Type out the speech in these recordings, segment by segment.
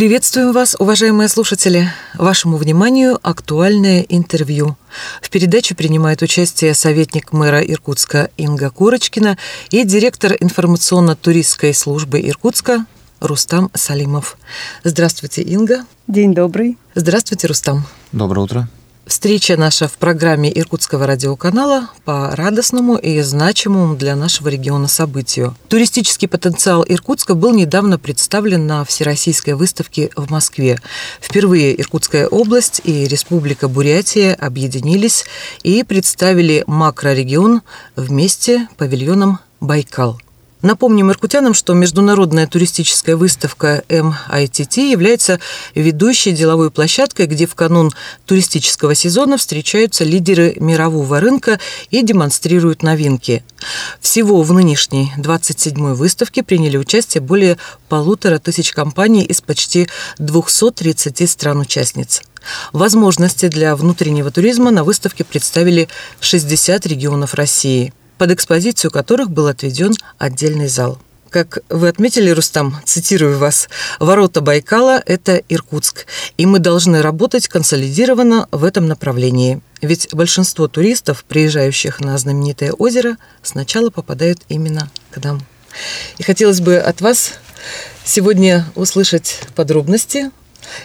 Приветствуем вас, уважаемые слушатели. Вашему вниманию актуальное интервью. В передаче принимает участие советник мэра Иркутска Инга Курочкина и директор информационно-туристской службы Иркутска Рустам Салимов. Здравствуйте, Инга. День добрый. Здравствуйте, Рустам. Доброе утро. Встреча наша в программе Иркутского радиоканала по радостному и значимому для нашего региона событию. Туристический потенциал Иркутска был недавно представлен на Всероссийской выставке в Москве. Впервые Иркутская область и Республика Бурятия объединились и представили макрорегион вместе павильоном «Байкал». Напомним иркутянам, что международная туристическая выставка MITT является ведущей деловой площадкой, где в канун туристического сезона встречаются лидеры мирового рынка и демонстрируют новинки. Всего в нынешней 27-й выставке приняли участие более полутора тысяч компаний из почти 230 стран-участниц. Возможности для внутреннего туризма на выставке представили 60 регионов России – под экспозицию которых был отведен отдельный зал. Как вы отметили, Рустам, цитирую вас, «Ворота Байкала – это Иркутск, и мы должны работать консолидированно в этом направлении. Ведь большинство туристов, приезжающих на знаменитое озеро, сначала попадают именно к нам». И хотелось бы от вас сегодня услышать подробности.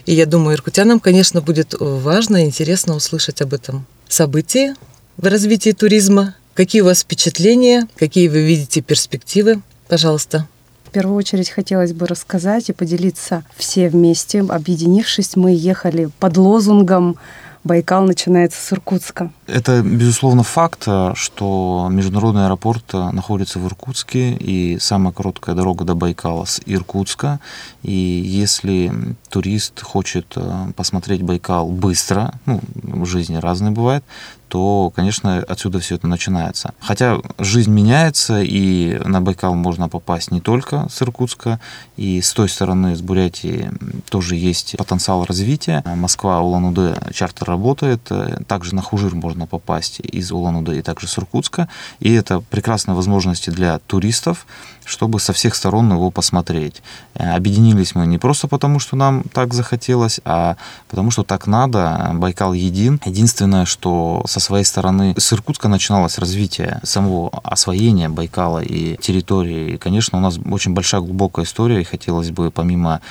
И я думаю, иркутянам, конечно, будет важно и интересно услышать об этом событии в развитии туризма – Какие у вас впечатления, какие вы видите перспективы? Пожалуйста. В первую очередь хотелось бы рассказать и поделиться все вместе. Объединившись, мы ехали под лозунгом Байкал начинается с Иркутска. Это, безусловно, факт, что международный аэропорт находится в Иркутске, и самая короткая дорога до Байкала с Иркутска. И если турист хочет э, посмотреть Байкал быстро, ну, в жизни разные бывает, то, конечно, отсюда все это начинается. Хотя жизнь меняется, и на Байкал можно попасть не только с Иркутска, и с той стороны, с Бурятии, тоже есть потенциал развития. Москва, Улан-Удэ чартер работает, также на Хужир можно попасть из Улан-Удэ и также с Иркутска, и это прекрасные возможности для туристов, чтобы со всех сторон его посмотреть. Объединились мы не просто потому, что нам так захотелось, а потому что так надо. Байкал един. Единственное, что со своей стороны с Иркутска начиналось развитие самого освоения Байкала и территории. И, конечно, у нас очень большая глубокая история, и хотелось бы помимо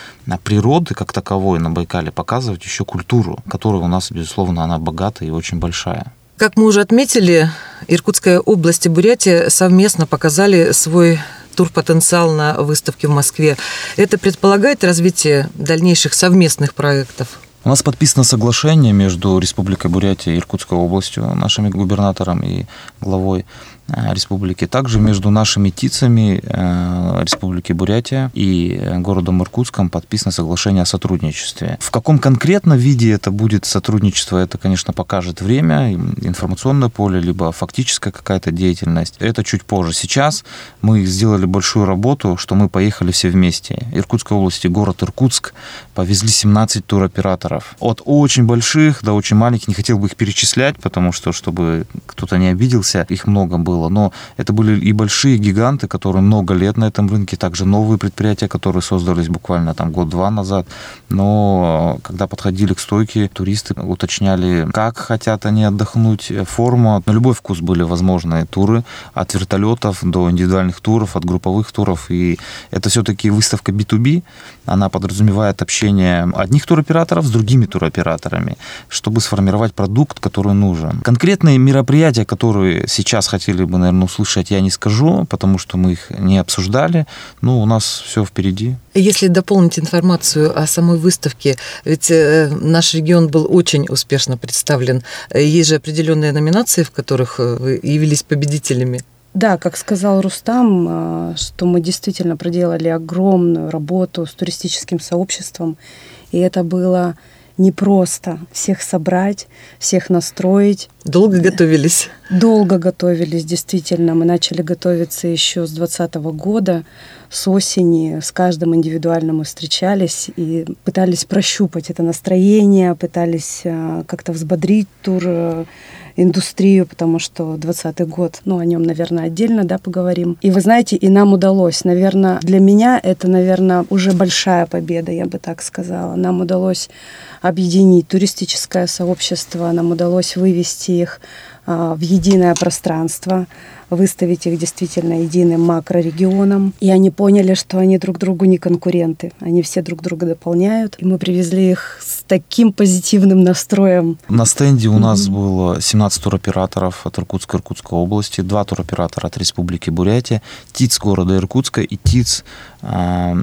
природы как таковой на Байкале показывать еще культуру, которая у нас, безусловно, она богатая и очень большая. Как мы уже отметили, Иркутская область и Бурятия совместно показали свой турпотенциал на выставке в Москве. Это предполагает развитие дальнейших совместных проектов? У нас подписано соглашение между Республикой Бурятия и Иркутской областью, нашими губернатором и главой республики. Также между нашими ТИЦами э, Республики Бурятия и городом Иркутском подписано соглашение о сотрудничестве. В каком конкретно виде это будет сотрудничество, это, конечно, покажет время, информационное поле, либо фактическая какая-то деятельность. Это чуть позже. Сейчас мы сделали большую работу, что мы поехали все вместе. Иркутской области, город Иркутск, повезли 17 туроператоров. От очень больших до очень маленьких, не хотел бы их перечислять, потому что, чтобы кто-то не обиделся, их много было было. Но это были и большие гиганты, которые много лет на этом рынке, также новые предприятия, которые создались буквально там год-два назад. Но когда подходили к стойке, туристы уточняли, как хотят они отдохнуть, форму. На любой вкус были возможные туры, от вертолетов до индивидуальных туров, от групповых туров. И это все-таки выставка B2B, она подразумевает общение одних туроператоров с другими туроператорами, чтобы сформировать продукт, который нужен. Конкретные мероприятия, которые сейчас хотели бы, наверное, услышать, я не скажу, потому что мы их не обсуждали. Но у нас все впереди. Если дополнить информацию о самой выставке, ведь э, наш регион был очень успешно представлен. Есть же определенные номинации, в которых э, вы явились победителями. Да, как сказал Рустам, э, что мы действительно проделали огромную работу с туристическим сообществом, и это было не просто всех собрать, всех настроить. Долго готовились. Долго готовились, действительно. Мы начали готовиться еще с 2020 года, с осени. С каждым индивидуально мы встречались и пытались прощупать это настроение, пытались э, как-то взбодрить тур э, индустрию, потому что 20 год, ну, о нем, наверное, отдельно, да, поговорим. И вы знаете, и нам удалось, наверное, для меня это, наверное, уже большая победа, я бы так сказала. Нам удалось объединить туристическое сообщество, нам удалось вывести их а, в единое пространство, выставить их действительно единым макрорегионом. И они поняли, что они друг другу не конкуренты. Они все друг друга дополняют. И мы привезли их с таким позитивным настроем. На стенде у нас было 17 туроператоров от Иркутской Иркутской области, два туроператора от Республики Бурятия, ТИЦ города Иркутска и ТИЦ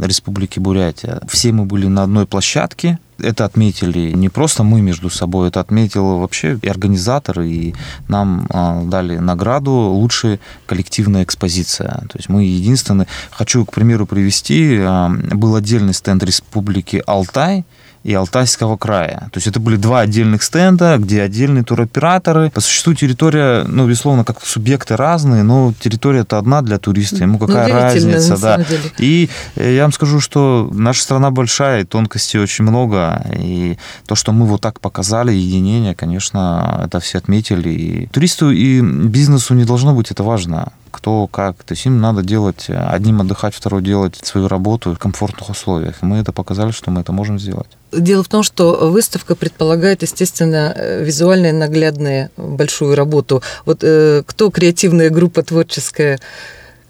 Республики Бурятия. Все мы были на одной площадке, это отметили не просто мы между собой, это отметил вообще и организаторы, и нам э, дали награду «Лучшая коллективная экспозиция». То есть мы единственные. Хочу, к примеру, привести, э, был отдельный стенд Республики Алтай, и Алтайского края. То есть это были два отдельных стенда, где отдельные туроператоры. По существу территория, ну, безусловно, как субъекты разные, но территория это одна для туриста. Ему какая ну, разница, да. Деле. И э, я вам скажу, что наша страна большая, и тонкостей очень много. И то, что мы вот так показали, единение, конечно, это все отметили. И туристу и бизнесу не должно быть это важно кто как. То есть им надо делать, одним отдыхать, второй делать свою работу в комфортных условиях. Мы это показали, что мы это можем сделать. Дело в том, что выставка предполагает, естественно, визуальные наглядные большую работу. Вот э, кто креативная группа творческая,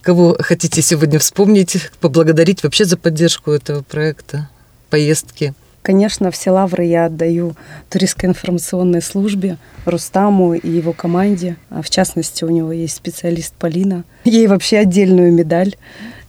кого хотите сегодня вспомнить, поблагодарить вообще за поддержку этого проекта, поездки? Конечно, все лавры я отдаю туристской информационной службе, Рустаму и его команде. А в частности, у него есть специалист Полина. Ей вообще отдельную медаль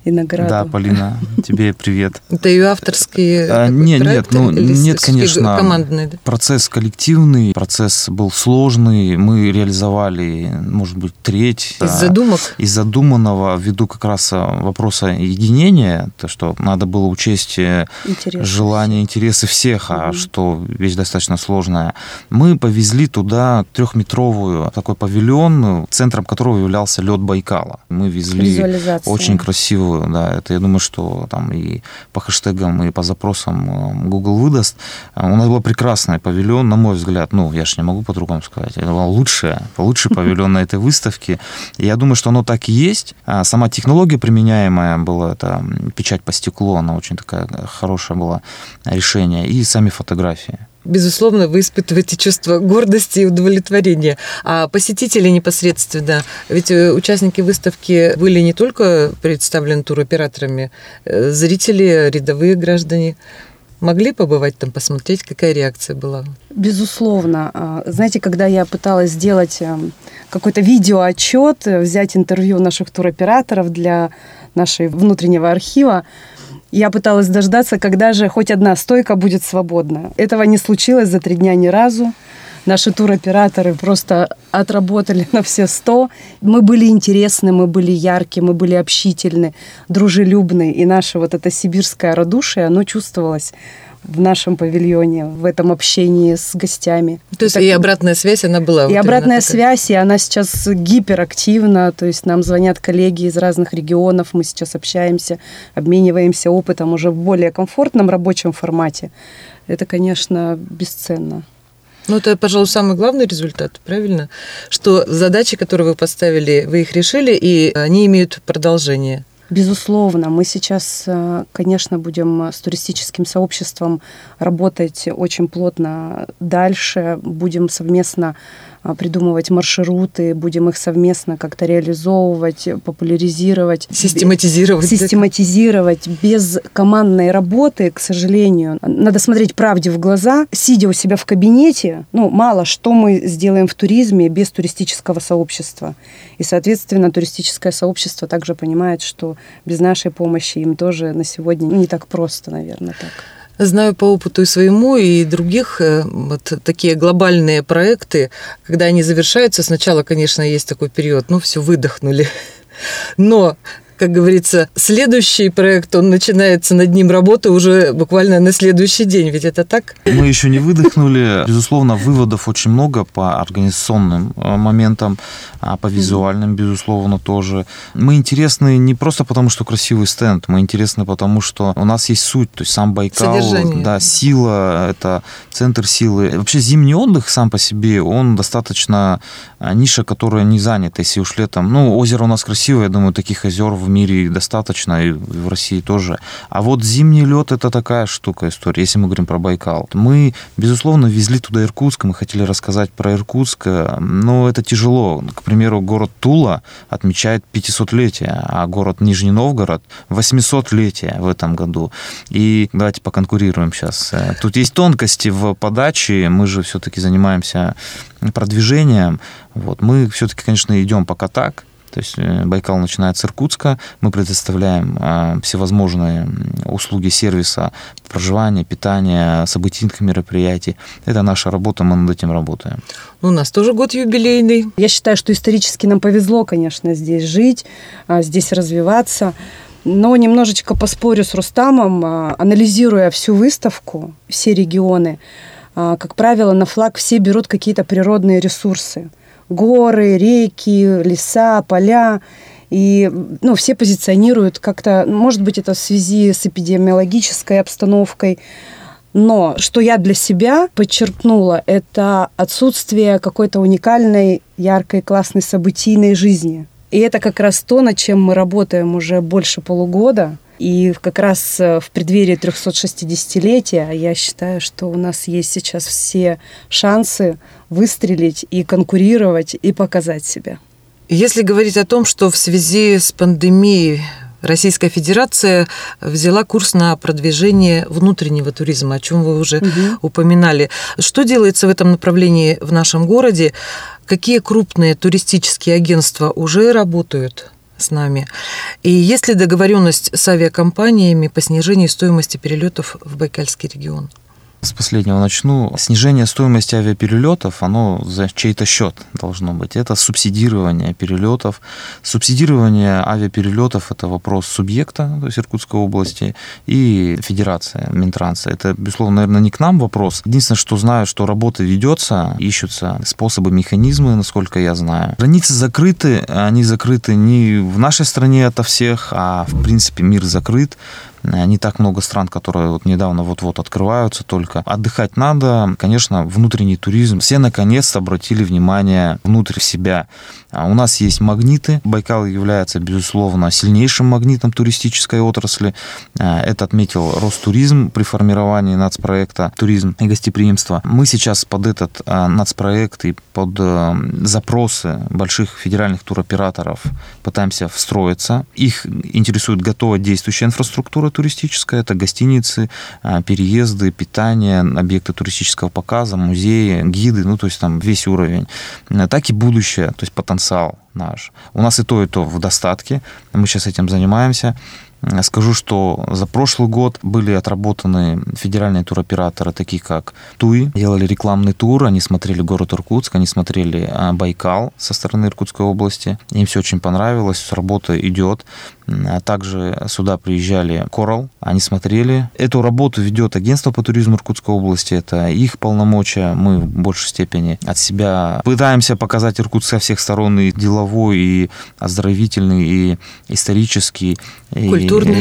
и награду. Да, Полина, тебе привет. Это ее авторские а, Нет, нет, ну, нет, конечно. Командные, да? Процесс коллективный, процесс был сложный. Мы реализовали, может быть, треть. Из задумок? Из задуманного, ввиду как раз а, вопроса единения, то, что надо было учесть э, интересы. желания, интересы всех, а что вещь достаточно сложная. Мы повезли туда трехметровую такой павильон, центром которого являлся лед Байкала. Мы везли очень красивую делаю, да, это я думаю, что там и по хэштегам, и по запросам э, Google выдаст. У нас был прекрасный павильон, на мой взгляд, ну, я же не могу по-другому сказать, это был лучший, лучший павильон на этой выставке. И я думаю, что оно так и есть. А сама технология применяемая была, это печать по стеклу, она очень такая хорошая была решение, и сами фотографии безусловно, вы испытываете чувство гордости и удовлетворения. А посетители непосредственно, ведь э, участники выставки были не только представлены туроператорами, э, зрители, рядовые граждане. Могли побывать там, посмотреть, какая реакция была? Безусловно. А, знаете, когда я пыталась сделать эм, какой-то видеоотчет, взять интервью наших туроператоров для нашей внутреннего архива, я пыталась дождаться, когда же хоть одна стойка будет свободна. Этого не случилось за три дня ни разу. Наши туроператоры просто отработали на все сто. Мы были интересны, мы были яркие, мы были общительны, дружелюбны. И наше вот это сибирское радушие, оно чувствовалось в нашем павильоне, в этом общении с гостями. То есть так, и обратная связь, она была? И вот обратная связь, и она сейчас гиперактивна, то есть нам звонят коллеги из разных регионов, мы сейчас общаемся, обмениваемся опытом уже в более комфортном рабочем формате. Это, конечно, бесценно. Ну, это, пожалуй, самый главный результат, правильно? Что задачи, которые вы поставили, вы их решили, и они имеют продолжение. Безусловно, мы сейчас, э, конечно, будем с туристическим сообществом работать очень плотно дальше, будем совместно придумывать маршруты, будем их совместно как-то реализовывать, популяризировать. Систематизировать. Систематизировать. Без командной работы, к сожалению, надо смотреть правде в глаза, сидя у себя в кабинете, ну, мало что мы сделаем в туризме без туристического сообщества. И, соответственно, туристическое сообщество также понимает, что без нашей помощи им тоже на сегодня не так просто, наверное, так. Знаю по опыту и своему, и других э, вот такие глобальные проекты, когда они завершаются, сначала, конечно, есть такой период, ну все, выдохнули. Но как говорится, следующий проект, он начинается над ним работа уже буквально на следующий день, ведь это так? Мы еще не выдохнули. Безусловно, выводов очень много по организационным э, моментам, а по визуальным, безусловно, тоже. Мы интересны не просто потому, что красивый стенд, мы интересны потому, что у нас есть суть, то есть сам Байкал, Содержание. да, сила, это центр силы. Вообще зимний отдых сам по себе, он достаточно а, ниша, которая не занята, если уж летом. Ну, озеро у нас красивое, я думаю, таких озер в мире достаточно, и в России тоже. А вот зимний лед это такая штука, история, если мы говорим про Байкал. Мы, безусловно, везли туда Иркутск, мы хотели рассказать про Иркутск, но это тяжело. К примеру, город Тула отмечает 500-летие, а город Нижний Новгород 800-летие в этом году. И давайте поконкурируем сейчас. Тут есть тонкости в подаче, мы же все-таки занимаемся продвижением. Вот. Мы все-таки, конечно, идем пока так, то есть э, Байкал начинает с Иркутска, мы предоставляем э, всевозможные услуги сервиса проживания, питания, событийных мероприятий. Это наша работа, мы над этим работаем. У нас тоже год юбилейный. Я считаю, что исторически нам повезло, конечно, здесь жить, а, здесь развиваться. Но немножечко поспорю с Рустамом, а, анализируя всю выставку, все регионы, а, как правило, на флаг все берут какие-то природные ресурсы – горы, реки, леса, поля. И ну, все позиционируют как-то, может быть, это в связи с эпидемиологической обстановкой, но что я для себя подчеркнула, это отсутствие какой-то уникальной, яркой, классной событийной жизни. И это как раз то, над чем мы работаем уже больше полугода. И как раз э, в преддверии 360-летия я считаю, что у нас есть сейчас все шансы выстрелить и конкурировать и показать себя. Если говорить о том, что в связи с пандемией Российская Федерация взяла курс на продвижение внутреннего туризма, о чем вы уже угу. упоминали. Что делается в этом направлении в нашем городе? Какие крупные туристические агентства уже работают? С нами. И есть ли договоренность с авиакомпаниями по снижению стоимости перелетов в Байкальский регион? С последнего начну. Снижение стоимости авиаперелетов, оно за чей-то счет должно быть. Это субсидирование перелетов. Субсидирование авиаперелетов – это вопрос субъекта, то есть Иркутской области, и федерация, Минтранса. Это, безусловно, наверное, не к нам вопрос. Единственное, что знаю, что работа ведется, ищутся способы, механизмы, насколько я знаю. Границы закрыты, они закрыты не в нашей стране ото всех, а в принципе мир закрыт. Э, не так много стран, которые вот недавно вот-вот открываются только. Отдыхать надо. Конечно, внутренний туризм. Все наконец-то обратили внимание внутрь себя. А у нас есть магниты. Байкал является, безусловно, сильнейшим магнитом туристической отрасли. Э, это отметил Ростуризм при формировании нацпроекта «Туризм и гостеприимство». Мы сейчас под этот э, нацпроект и под запросы больших федеральных туроператоров пытаемся встроиться. Их интересует готовая действующая инфраструктура туристическая, это гостиницы, а, переезды, питание, объекты туристического показа, музеи, гиды, ну, то есть там весь уровень. Так и будущее, то есть потенциал наш. У нас и то, и то в достатке, мы сейчас этим занимаемся. Скажу, что за прошлый год были отработаны федеральные туроператоры, такие как Туи, делали рекламный тур, они смотрели город Иркутск, они смотрели а, Байкал со стороны Иркутской области. Им все очень понравилось, работа идет. А также сюда приезжали Корал, они смотрели. Эту работу ведет агентство по туризму Иркутской области, это их полномочия. Мы в большей степени от себя пытаемся показать Иркутск со всех сторон и деловой, и оздоровительный, и исторический. И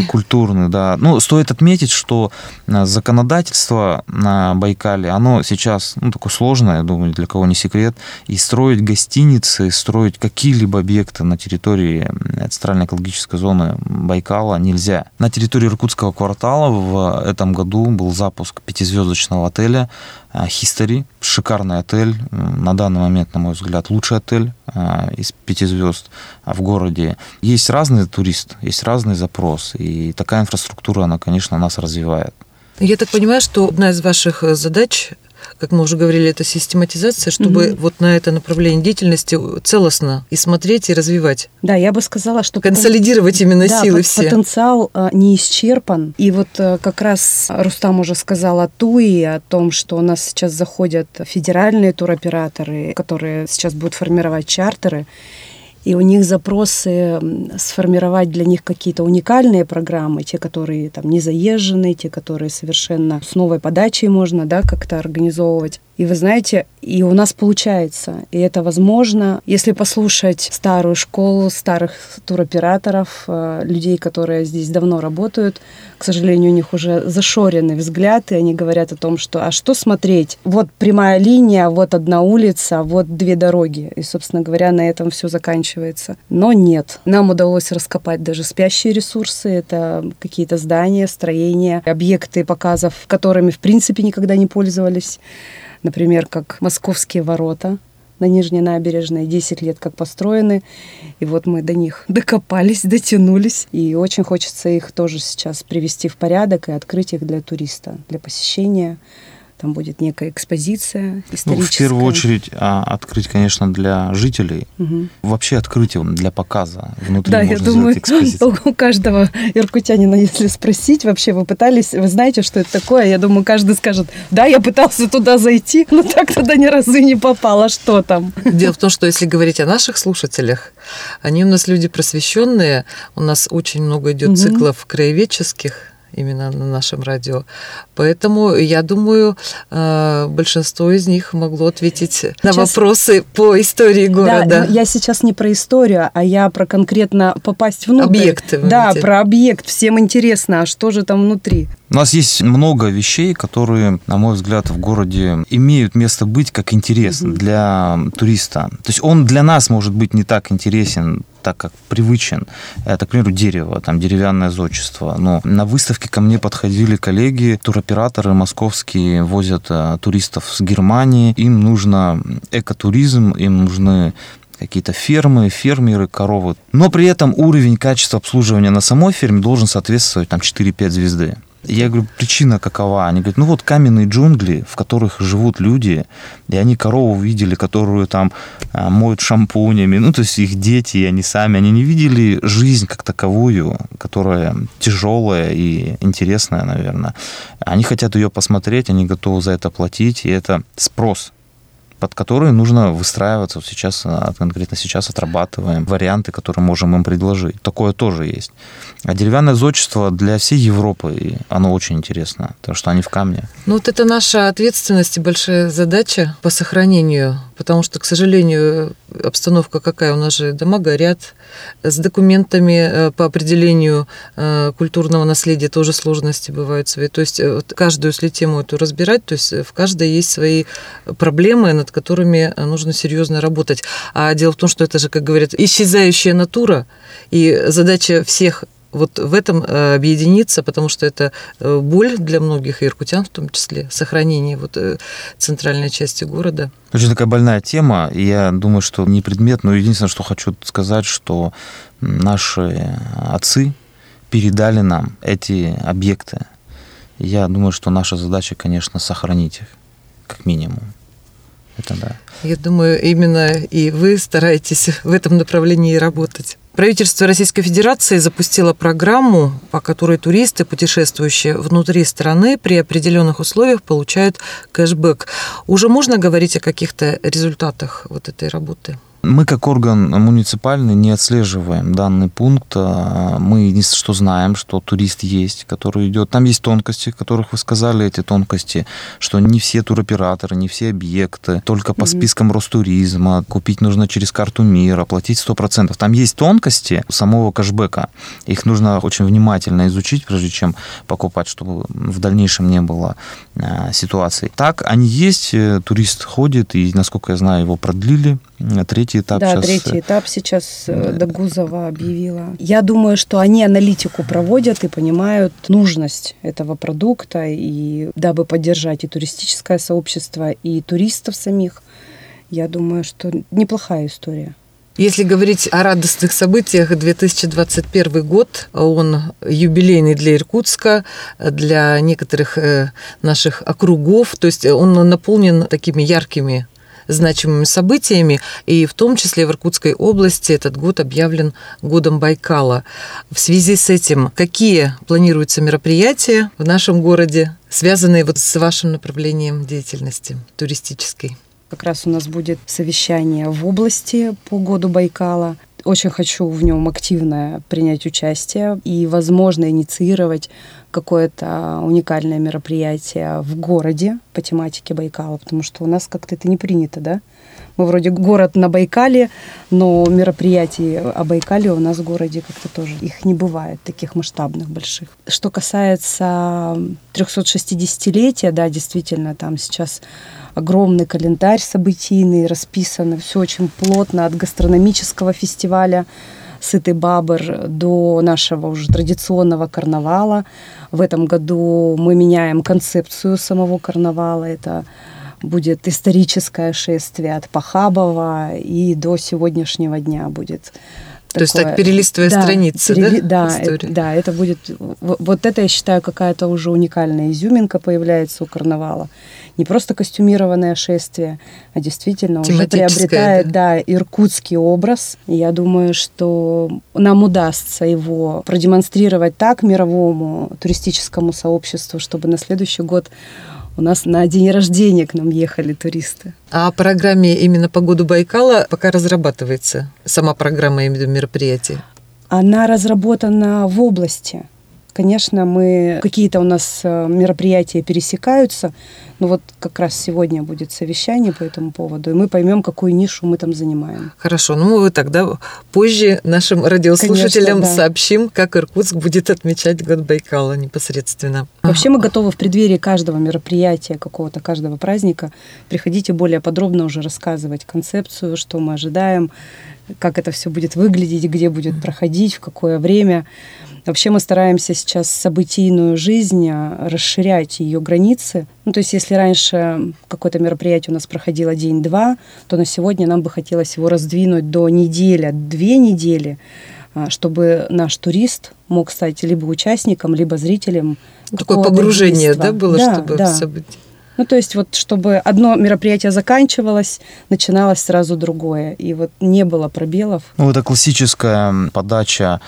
культурный, да. Ну, стоит отметить, что а, законодательство на Байкале, оно сейчас ну, такое сложное, я думаю, для кого не секрет, и строить гостиницы, строить какие-либо объекты на территории центральной экологической зоны Байкала нельзя. На территории Иркутского квартала в этом году был запуск пятизвездочного отеля History. Шикарный отель. На данный момент, на мой взгляд, лучший отель э, из пяти звезд в городе. Есть разный турист, есть разный запрос. И такая инфраструктура, она, конечно, нас развивает. Я так понимаю, что одна из ваших задач как мы уже говорили, это систематизация, чтобы угу. вот на это направление деятельности целостно и смотреть, и развивать. Да, я бы сказала, что... Консолидировать потен... именно да, силы все. потенциал а, не исчерпан. И вот а, как раз Рустам уже сказал о ТУИ, о том, что у нас сейчас заходят федеральные туроператоры, которые сейчас будут формировать чартеры. И у них запросы сформировать для них какие-то уникальные программы, те, которые там не заезжены, те, которые совершенно с новой подачей можно, да, как-то организовывать. И вы знаете, и у нас получается, и это возможно, если послушать старую школу, старых туроператоров, э, людей, которые здесь давно работают, к сожалению, у них уже зашоренный взгляд, и они говорят о том, что а что смотреть? Вот прямая линия, вот одна улица, вот две дороги. И, собственно говоря, на этом все заканчивается. Но нет. Нам удалось раскопать даже спящие ресурсы. Это какие-то здания, строения, объекты показов, которыми, в принципе, никогда не пользовались например, как Московские ворота на Нижней набережной, 10 лет как построены, и вот мы до них докопались, дотянулись, и очень хочется их тоже сейчас привести в порядок и открыть их для туриста, для посещения. Там будет некая экспозиция историческая. Ну, в первую очередь а, открыть, конечно, для жителей. Угу. Вообще открыть его для показа. Внутри да, я думаю, у каждого иркутянина, если спросить, вообще вы пытались, вы знаете, что это такое? Я думаю, каждый скажет, да, я пытался туда зайти, но так туда ни разу и не попала. Что там? Дело в том, что если говорить о наших слушателях, они у нас люди просвещенные, у нас очень много идет угу. циклов краеведческих, именно на нашем радио. Поэтому, я думаю, э, большинство из них могло ответить сейчас... на вопросы по истории города. Да, я сейчас не про историю, а я про конкретно попасть внутрь. Объекты. Да, видите? про объект. Всем интересно, а что же там внутри? У нас есть много вещей, которые, на мой взгляд, в городе имеют место быть как интерес угу. для туриста. То есть он для нас может быть не так интересен, так как привычен. Это, к примеру, дерево, там деревянное зодчество. Но на выставке ко мне подходили коллеги, туроператоры московские возят а, туристов с Германии. Им нужно экотуризм, им нужны какие-то фермы, фермеры, коровы. Но при этом уровень качества обслуживания на самой ферме должен соответствовать там 4-5 звезды. Я говорю, причина какова? Они говорят, ну вот каменные джунгли, в которых живут люди, и они корову видели, которую там а, моют шампунями, ну то есть их дети, и они сами, они не видели жизнь как таковую, которая тяжелая и интересная, наверное. Они хотят ее посмотреть, они готовы за это платить, и это спрос под которые нужно выстраиваться. Вот сейчас, а, конкретно сейчас отрабатываем варианты, которые можем им предложить. Такое тоже есть. А деревянное зодчество для всей Европы, оно очень интересно, потому что они в камне. Ну вот это наша ответственность и большая задача по сохранению, потому что, к сожалению, обстановка какая? У нас же дома горят, с документами э, по определению э, культурного наследия тоже сложности бывают свои. То есть э, каждую, если тему эту разбирать, то есть в каждой есть свои проблемы, над которыми нужно серьезно работать. А дело в том, что это же, как говорят, исчезающая натура, и задача всех вот в этом э, объединиться, потому что это э, боль для многих, и иркутян в том числе, сохранение вот э, центральной части города. Очень такая больная тема, и я думаю, что не предмет, но единственное, что хочу сказать, что наши отцы передали нам эти объекты. Я думаю, что наша задача, конечно, сохранить их, как минимум. Это да. Я думаю, именно и вы стараетесь в этом направлении работать. Правительство Российской Федерации запустило программу, по которой туристы, путешествующие внутри страны, при определенных условиях получают кэшбэк. Уже можно говорить о каких-то результатах вот этой работы? Мы, как орган муниципальный, не отслеживаем данный пункт. А, мы единственное, что знаем, что турист есть, который идет. Там есть тонкости, которых вы сказали, эти тонкости, что не все туроператоры, не все объекты, только по спискам Ростуризма, купить нужно через карту мира, платить 100%. Там есть тонкости самого кэшбэка. Их нужно очень внимательно изучить, прежде чем покупать, чтобы в дальнейшем не было а, ситуаций. Так, они есть, э, турист ходит, и, насколько я знаю, его продлили Третий этап да, сейчас... третий этап сейчас э, да. Дагузова объявила. Я думаю, что они аналитику проводят и понимают нужность этого продукта, и дабы поддержать и туристическое сообщество, и туристов самих, я думаю, что неплохая история. Если говорить о радостных событиях, 2021 год, он юбилейный для Иркутска, для некоторых э, наших округов, то есть он наполнен такими яркими значимыми событиями, и в том числе в Иркутской области этот год объявлен годом Байкала. В связи с этим, какие планируются мероприятия в нашем городе, связанные вот с вашим направлением деятельности туристической? Как раз у нас будет совещание в области по году Байкала. Очень хочу в нем активно принять участие и, возможно, инициировать какое-то уникальное мероприятие в городе по тематике Байкала, потому что у нас как-то это не принято, да? Мы вроде город на Байкале, но мероприятий о Байкале у нас в городе как-то тоже их не бывает, таких масштабных, больших. Что касается 360-летия, да, действительно, там сейчас огромный календарь событийный, расписано все очень плотно от гастрономического фестиваля «Сытый бабр» до нашего уже традиционного карнавала. В этом году мы меняем концепцию самого карнавала. Это будет историческое шествие от Пахабова и до сегодняшнего дня будет то есть так перелистывая да, страницы, перели... да? Да, это, да, это будет... Вот это, я считаю, какая-то уже уникальная изюминка появляется у карнавала. Не просто костюмированное шествие, а действительно уже приобретает да. да, иркутский образ. И я думаю, что нам удастся его продемонстрировать так мировому туристическому сообществу, чтобы на следующий год у нас на день рождения к нам ехали туристы. А о программе именно по году Байкала пока разрабатывается сама программа именно мероприятий? Она разработана в области. Конечно, мы какие-то у нас э, мероприятия пересекаются, но вот как раз сегодня будет совещание по этому поводу, и мы поймем, какую нишу мы там занимаем. Хорошо, ну мы тогда позже нашим радиослушателям Конечно, да. сообщим, как Иркутск будет отмечать год Байкала непосредственно. Вообще мы готовы в преддверии каждого мероприятия, какого-то каждого праздника приходите более подробно уже рассказывать концепцию, что мы ожидаем, как это все будет выглядеть, где будет проходить, в какое время. Вообще мы стараемся сейчас событийную жизнь а, расширять ее границы. Ну, то есть если раньше какое-то мероприятие у нас проходило день-два, то на сегодня нам бы хотелось его раздвинуть до недели, две недели, а, чтобы наш турист мог стать либо участником, либо зрителем. Такое погружение, да, было, да, чтобы да. в событие. Ну, то есть вот чтобы одно мероприятие заканчивалось, начиналось сразу другое. И вот не было пробелов. Ну, это классическая подача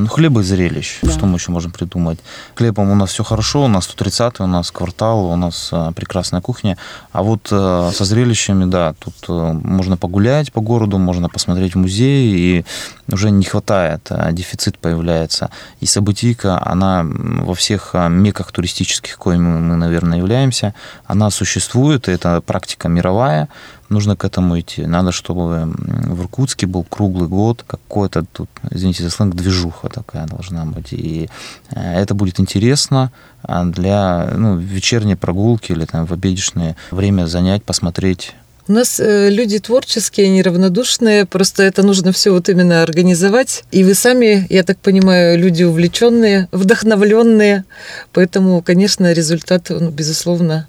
ну, хлеба и зрелищ. Да. Что мы еще можем придумать? Хлебом у нас все хорошо, у нас 130 у нас квартал, у нас а, прекрасная кухня. А вот а, со зрелищами, да, тут а, можно погулять по городу, можно посмотреть музей, и уже не хватает, а, дефицит появляется. И событийка, она во всех а, меках туристических, коими мы, наверное, являемся, она существует, и это практика мировая нужно к этому идти. Надо, чтобы в Иркутске был круглый год какой-то тут, извините за сленг, движуха такая должна быть. И э, это будет интересно а для ну, вечерней прогулки или там в обедешное время занять, посмотреть у нас э, люди творческие, неравнодушные, просто это нужно все вот именно организовать. И вы сами, я так понимаю, люди увлеченные, вдохновленные, поэтому, конечно, результат, ну, безусловно,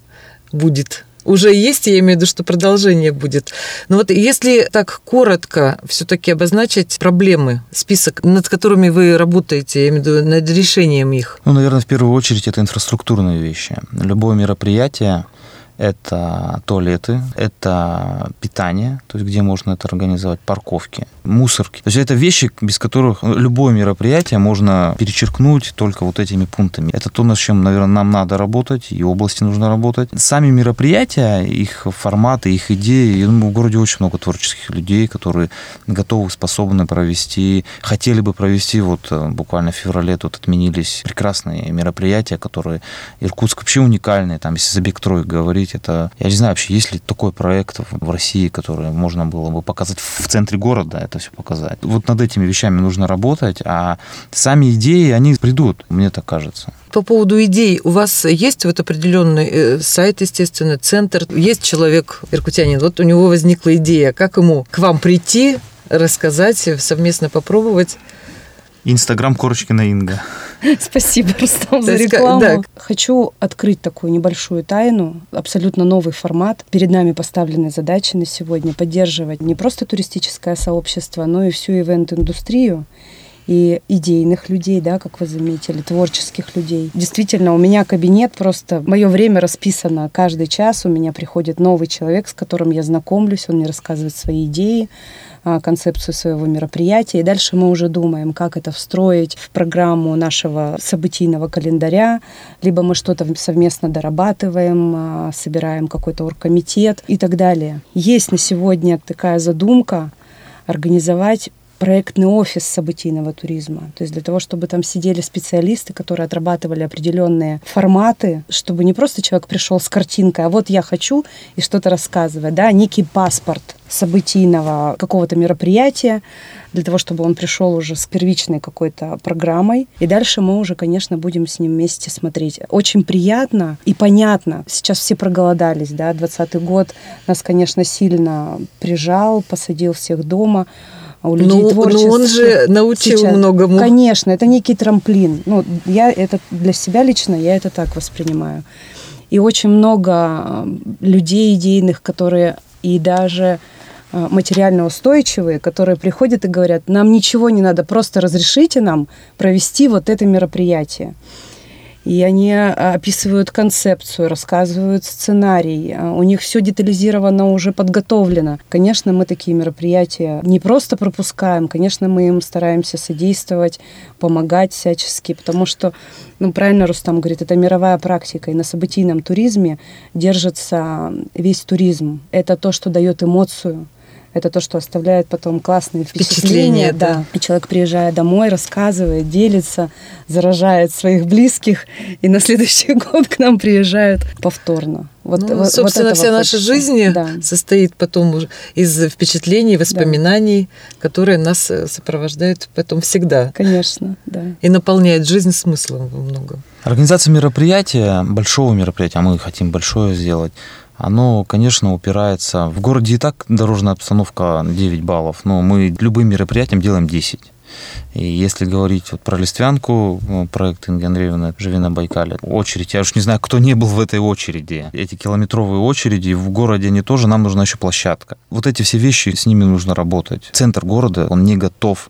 будет уже есть, я имею в виду, что продолжение будет. Но вот если так коротко все-таки обозначить проблемы, список, над которыми вы работаете, я имею в виду над решением их. Ну, наверное, в первую очередь это инфраструктурные вещи. Любое мероприятие это туалеты, это питание, то есть где можно это организовать, парковки, мусорки. То есть это вещи, без которых любое мероприятие можно перечеркнуть только вот этими пунктами. Это то, над чем, наверное, нам надо работать, и области нужно работать. Сами мероприятия, их форматы, их идеи, я думаю, в городе очень много творческих людей, которые готовы, способны провести, хотели бы провести, вот э, буквально в феврале тут отменились прекрасные мероприятия, которые Иркутск вообще уникальные, там, если за Бектрой говорить, это, я не знаю, вообще есть ли такой проект в России, который можно было бы показать в центре города, это все показать. Вот над этими вещами нужно работать, а сами идеи, они придут, мне так кажется. По поводу идей, у вас есть вот определенный э, сайт, естественно, центр, есть человек, иркутянин, вот у него возникла идея, как ему к вам прийти, рассказать, совместно попробовать. Инстаграм Корочкина Инга. Спасибо, Рустам, за рекламу. Да. Хочу открыть такую небольшую тайну, абсолютно новый формат. Перед нами поставлены задачи на сегодня поддерживать не просто туристическое сообщество, но и всю ивент-индустрию и идейных людей, да, как вы заметили, творческих людей. Действительно, у меня кабинет просто, мое время расписано. Каждый час у меня приходит новый человек, с которым я знакомлюсь, он мне рассказывает свои идеи, концепцию своего мероприятия. И дальше мы уже думаем, как это встроить в программу нашего событийного календаря. Либо мы что-то совместно дорабатываем, а, собираем какой-то оргкомитет и так далее. Есть на сегодня такая задумка организовать проектный офис событийного туризма. То есть для того, чтобы там сидели специалисты, которые отрабатывали определенные форматы, чтобы не просто человек пришел с картинкой, а вот я хочу и что-то рассказывать, да, некий паспорт событийного какого-то мероприятия, для того, чтобы он пришел уже с первичной какой-то программой. И дальше мы уже, конечно, будем с ним вместе смотреть. Очень приятно и понятно. Сейчас все проголодались, да, 20 год нас, конечно, сильно прижал, посадил всех дома а у людей ну, творчество. Но он же научил сейчас. многому. Конечно, это некий трамплин. Ну, я это для себя лично, я это так воспринимаю. И очень много людей идейных, которые и даже а, материально устойчивые, которые приходят и говорят, нам ничего не надо, просто разрешите нам провести вот это мероприятие. И они а, описывают концепцию, рассказывают сценарий. А, у них все детализировано, уже подготовлено. Конечно, мы такие мероприятия не просто пропускаем, конечно, мы им стараемся содействовать, помогать всячески, потому что, ну, правильно Рустам говорит, это мировая практика, и на событийном туризме держится весь туризм. Это то, что дает эмоцию, это то, что оставляет потом классные впечатления. впечатления да. И человек, приезжая домой, рассказывает, делится, заражает своих близких, и на следующий год к нам приезжают повторно. Вот, ну, вот, собственно, вот вся наша жизнь да. состоит потом из впечатлений, воспоминаний, да. которые нас э, сопровождают потом всегда. Конечно, да. И наполняют жизнь смыслом во многом. Организация мероприятия, большого мероприятия, а мы хотим большое сделать, оно, конечно, упирается... В городе и так дорожная обстановка 9 баллов, но мы любым мероприятием делаем 10. И если говорить вот про Листвянку, ну, проект Инги Андреевны «Живи на Байкале», очередь, я уж не знаю, кто не был в этой очереди. Эти километровые очереди, в городе они тоже, нам нужна еще площадка. Вот эти все вещи, с ними нужно работать. Центр города, он не готов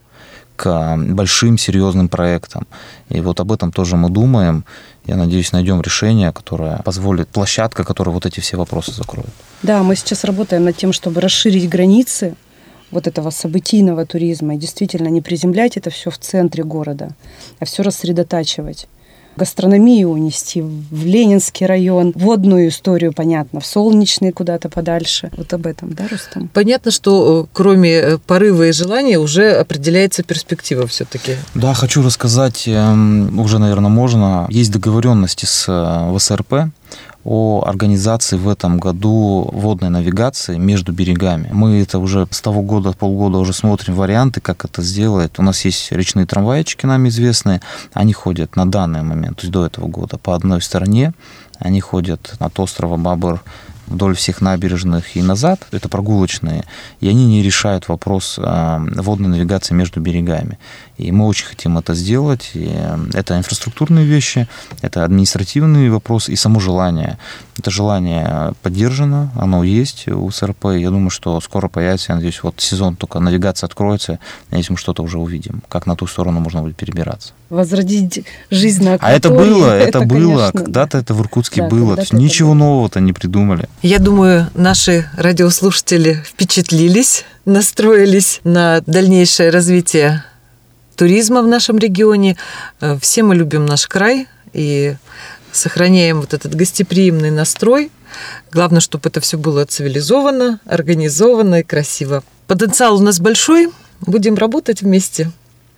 к большим серьезным проектам. И вот об этом тоже мы думаем. Я надеюсь, найдем решение, которое позволит, площадка, которая вот эти все вопросы закроет. Да, мы сейчас работаем над тем, чтобы расширить границы вот этого событийного туризма и действительно не приземлять это все в центре города, а все рассредотачивать гастрономию унести в Ленинский район, водную историю, понятно, в Солнечный куда-то подальше. Вот об этом, да, Рустам? Понятно, что э, кроме э, порыва и желания уже определяется перспектива все-таки. Да, хочу рассказать, эм, уже, наверное, можно. Есть договоренности с э, ВСРП о организации в этом году водной навигации между берегами. Мы это уже с того года, полгода уже смотрим варианты, как это сделать. У нас есть речные трамвайчики, нам известные. Они ходят на данный момент, то есть до этого года, по одной стороне. Они ходят от острова Бабр вдоль всех набережных и назад, это прогулочные, и они не решают вопрос а, водной навигации между берегами. И мы очень хотим это сделать. И э, это инфраструктурные вещи, это административный вопрос и само желание. Это желание поддержано, оно есть у СРП. Я думаю, что скоро появится, я надеюсь, вот сезон только навигация откроется, надеюсь, мы что-то уже увидим, как на ту сторону можно будет перебираться. Возродить жизнь на А это было, это, это было, когда-то это в Иркутске да, было. ничего нового-то не придумали. Я думаю, наши радиослушатели впечатлились, настроились на дальнейшее развитие туризма в нашем регионе. Э, все мы любим наш край и сохраняем вот этот гостеприимный настрой. Главное, чтобы это все было цивилизованно, организованно и красиво. Потенциал у нас большой. Будем работать вместе.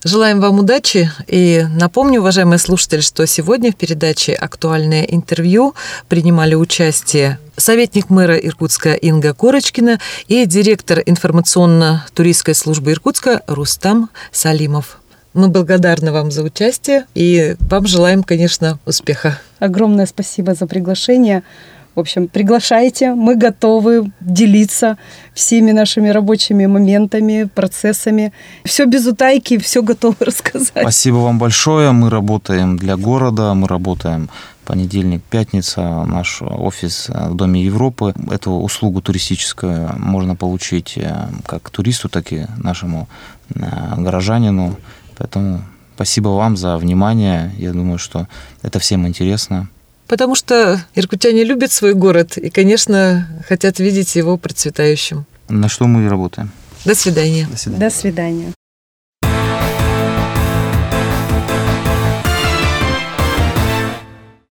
Желаем вам удачи и напомню, уважаемые слушатели, что сегодня в передаче «Актуальное интервью» принимали участие советник мэра Иркутска Инга Корочкина и директор информационно-туристской службы Иркутска Рустам Салимов. Мы благодарны вам за участие и вам желаем, конечно, успеха. Огромное спасибо за приглашение. В общем, приглашайте, мы готовы делиться всеми нашими рабочими моментами, процессами. Все без утайки, все готовы рассказать. Спасибо вам большое. Мы работаем для города, мы работаем понедельник, пятница, наш офис в Доме Европы. Эту услугу туристическую можно получить э, как туристу, так и нашему э, горожанину. Поэтому спасибо вам за внимание. Я думаю, что это всем интересно. Потому что иркутяне любят свой город и, конечно, хотят видеть его процветающим. На что мы и работаем. До свидания. До свидания. До свидания.